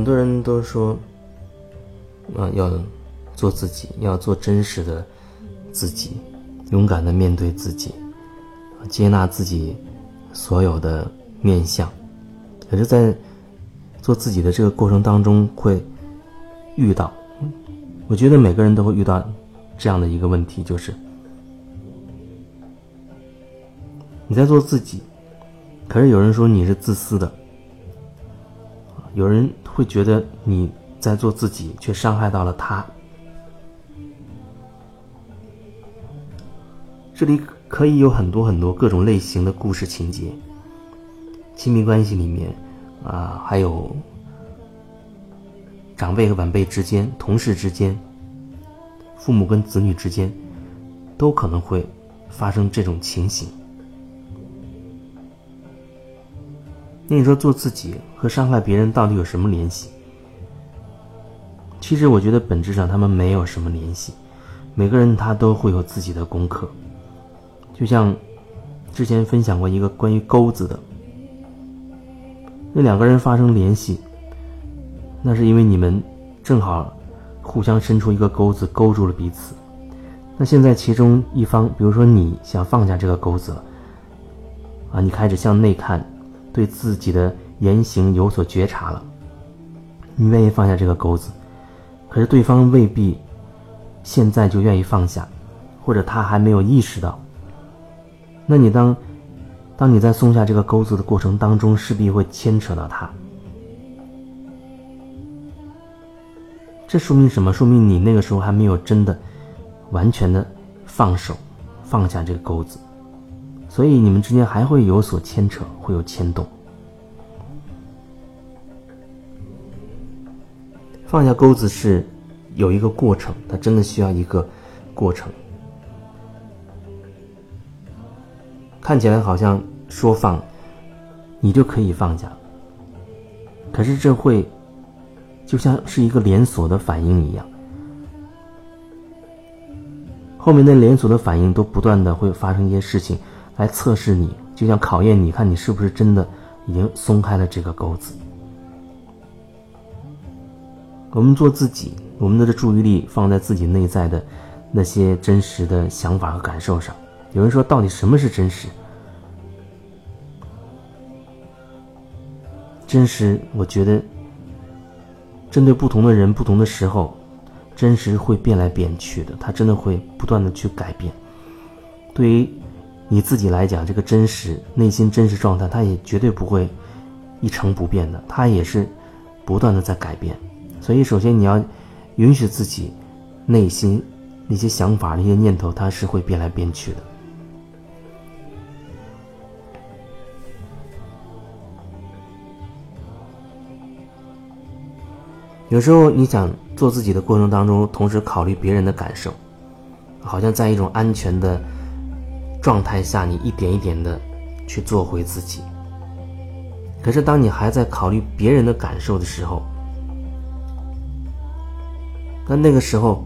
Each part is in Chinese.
很多人都说，啊，要做自己，要做真实的自己，勇敢的面对自己，接纳自己所有的面相。可是，在做自己的这个过程当中，会遇到，我觉得每个人都会遇到这样的一个问题，就是你在做自己，可是有人说你是自私的。有人会觉得你在做自己，却伤害到了他。这里可以有很多很多各种类型的故事情节，亲密关系里面啊，还有长辈和晚辈之间、同事之间、父母跟子女之间，都可能会发生这种情形。那你说做自己和伤害别人到底有什么联系？其实我觉得本质上他们没有什么联系。每个人他都会有自己的功课。就像之前分享过一个关于钩子的，那两个人发生联系，那是因为你们正好互相伸出一个钩子勾住了彼此。那现在其中一方，比如说你想放下这个钩子，啊，你开始向内看。对自己的言行有所觉察了，你愿意放下这个钩子，可是对方未必现在就愿意放下，或者他还没有意识到。那你当当你在松下这个钩子的过程当中，势必会牵扯到他。这说明什么？说明你那个时候还没有真的完全的放手，放下这个钩子。所以你们之间还会有所牵扯，会有牵动。放下钩子是有一个过程，它真的需要一个过程。看起来好像说放，你就可以放下，可是这会就像是一个连锁的反应一样，后面的连锁的反应都不断的会发生一些事情。来测试你，就像考验你看你是不是真的已经松开了这个钩子。我们做自己，我们的注意力放在自己内在的那些真实的想法和感受上。有人说，到底什么是真实？真实，我觉得，针对不同的人、不同的时候，真实会变来变去的，它真的会不断的去改变。对于。你自己来讲，这个真实内心真实状态，它也绝对不会一成不变的，它也是不断的在改变。所以，首先你要允许自己内心那些想法、那些念头，它是会变来变去的。有时候你想做自己的过程当中，同时考虑别人的感受，好像在一种安全的。状态下，你一点一点的去做回自己。可是，当你还在考虑别人的感受的时候，那那个时候，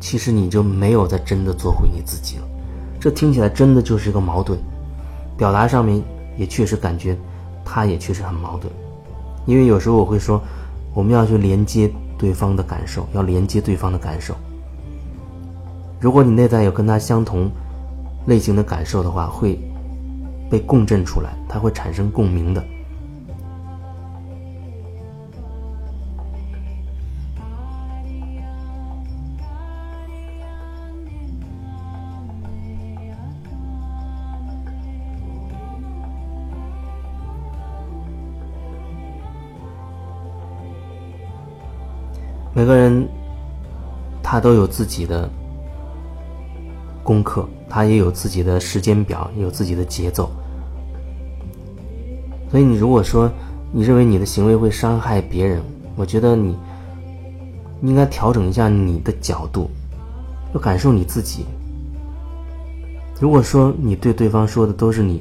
其实你就没有在真的做回你自己了。这听起来真的就是一个矛盾，表达上面也确实感觉，他也确实很矛盾。因为有时候我会说，我们要去连接对方的感受，要连接对方的感受。如果你内在有跟他相同。类型的感受的话，会被共振出来，它会产生共鸣的。每个人，他都有自己的功课。他也有自己的时间表，有自己的节奏。所以，你如果说你认为你的行为会伤害别人，我觉得你应该调整一下你的角度，要感受你自己。如果说你对对方说的都是你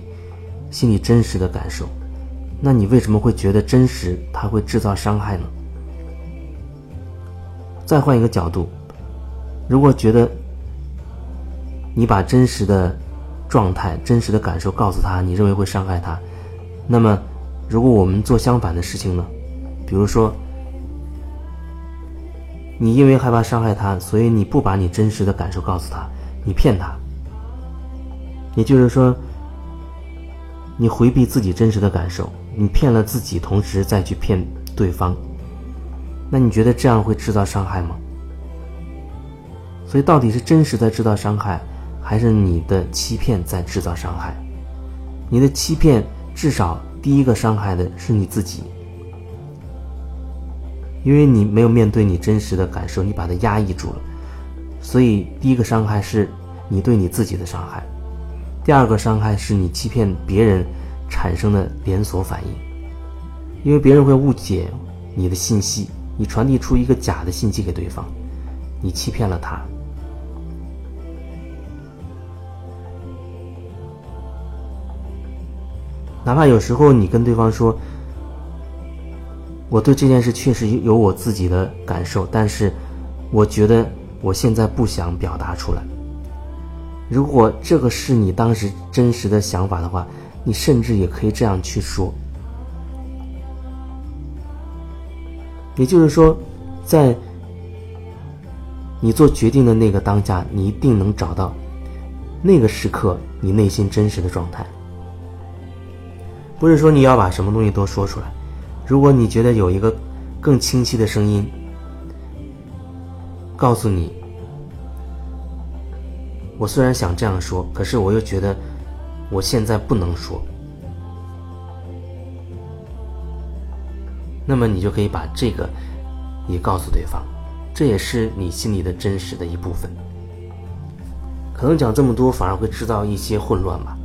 心里真实的感受，那你为什么会觉得真实它会制造伤害呢？再换一个角度，如果觉得。你把真实的状态、真实的感受告诉他，你认为会伤害他。那么，如果我们做相反的事情呢？比如说，你因为害怕伤害他，所以你不把你真实的感受告诉他，你骗他。也就是说，你回避自己真实的感受，你骗了自己，同时再去骗对方。那你觉得这样会制造伤害吗？所以，到底是真实在制造伤害，还是你的欺骗在制造伤害？你的欺骗至少第一个伤害的是你自己，因为你没有面对你真实的感受，你把它压抑住了，所以第一个伤害是你对你自己的伤害，第二个伤害是你欺骗别人产生的连锁反应，因为别人会误解你的信息，你传递出一个假的信息给对方，你欺骗了他。哪怕有时候你跟对方说，我对这件事确实有我自己的感受，但是我觉得我现在不想表达出来。如果这个是你当时真实的想法的话，你甚至也可以这样去说。也就是说，在你做决定的那个当下，你一定能找到那个时刻你内心真实的状态。不是说你要把什么东西都说出来，如果你觉得有一个更清晰的声音告诉你，我虽然想这样说，可是我又觉得我现在不能说，那么你就可以把这个也告诉对方，这也是你心里的真实的一部分。可能讲这么多反而会制造一些混乱吧。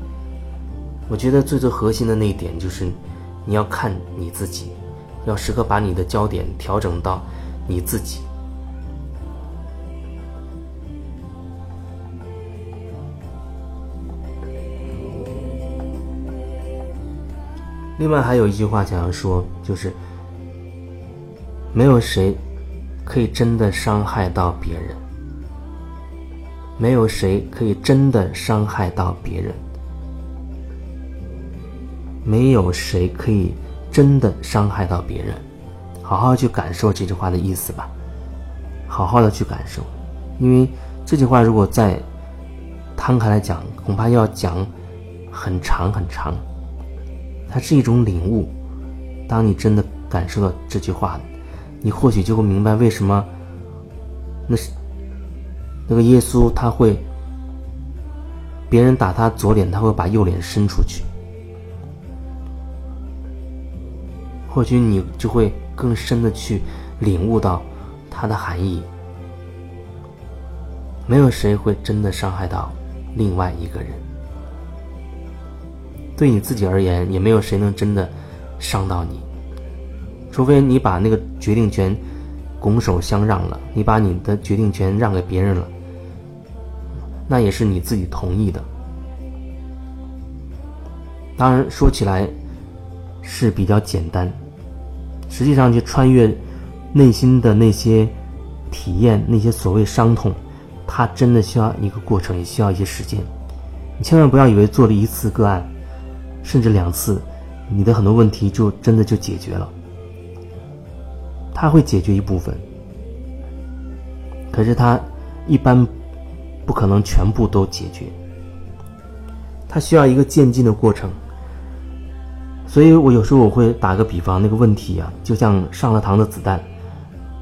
我觉得最最核心的那一点就是，你要看你自己，要时刻把你的焦点调整到你自己。另外还有一句话想要说，就是没有谁可以真的伤害到别人，没有谁可以真的伤害到别人。没有谁可以真的伤害到别人，好好去感受这句话的意思吧，好好的去感受，因为这句话如果再摊开来讲，恐怕要讲很长很长。它是一种领悟，当你真的感受到这句话，你或许就会明白为什么那是那个耶稣他会别人打他左脸，他会把右脸伸出去。或许你就会更深的去领悟到它的含义。没有谁会真的伤害到另外一个人，对你自己而言，也没有谁能真的伤到你，除非你把那个决定权拱手相让了，你把你的决定权让给别人了，那也是你自己同意的。当然，说起来是比较简单。实际上，去穿越内心的那些体验，那些所谓伤痛，它真的需要一个过程，也需要一些时间。你千万不要以为做了一次个案，甚至两次，你的很多问题就真的就解决了。它会解决一部分，可是它一般不可能全部都解决。它需要一个渐进的过程。所以我有时候我会打个比方，那个问题啊，就像上了膛的子弹，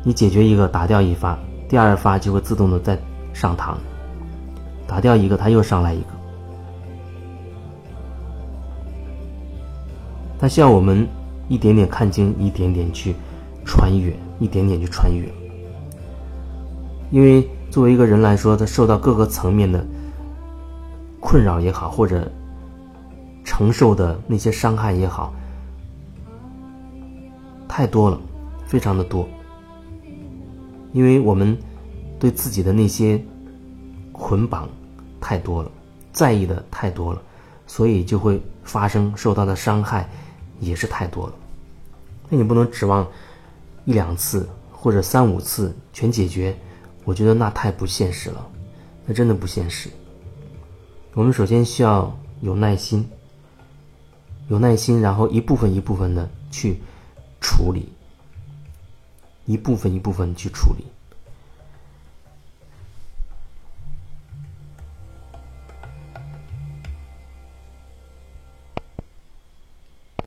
你解决一个打掉一发，第二发就会自动的再上膛，打掉一个，它又上来一个。它需要我们一点点看清，一点点去穿越，一点点去穿越。因为作为一个人来说，他受到各个层面的困扰也好，或者。承受的那些伤害也好，太多了，非常的多。因为我们对自己的那些捆绑太多了，在意的太多了，所以就会发生受到的伤害也是太多了。那你不能指望一两次或者三五次全解决，我觉得那太不现实了，那真的不现实。我们首先需要有耐心。有耐心然后一部分一部分的去处理一部分一部分去处理。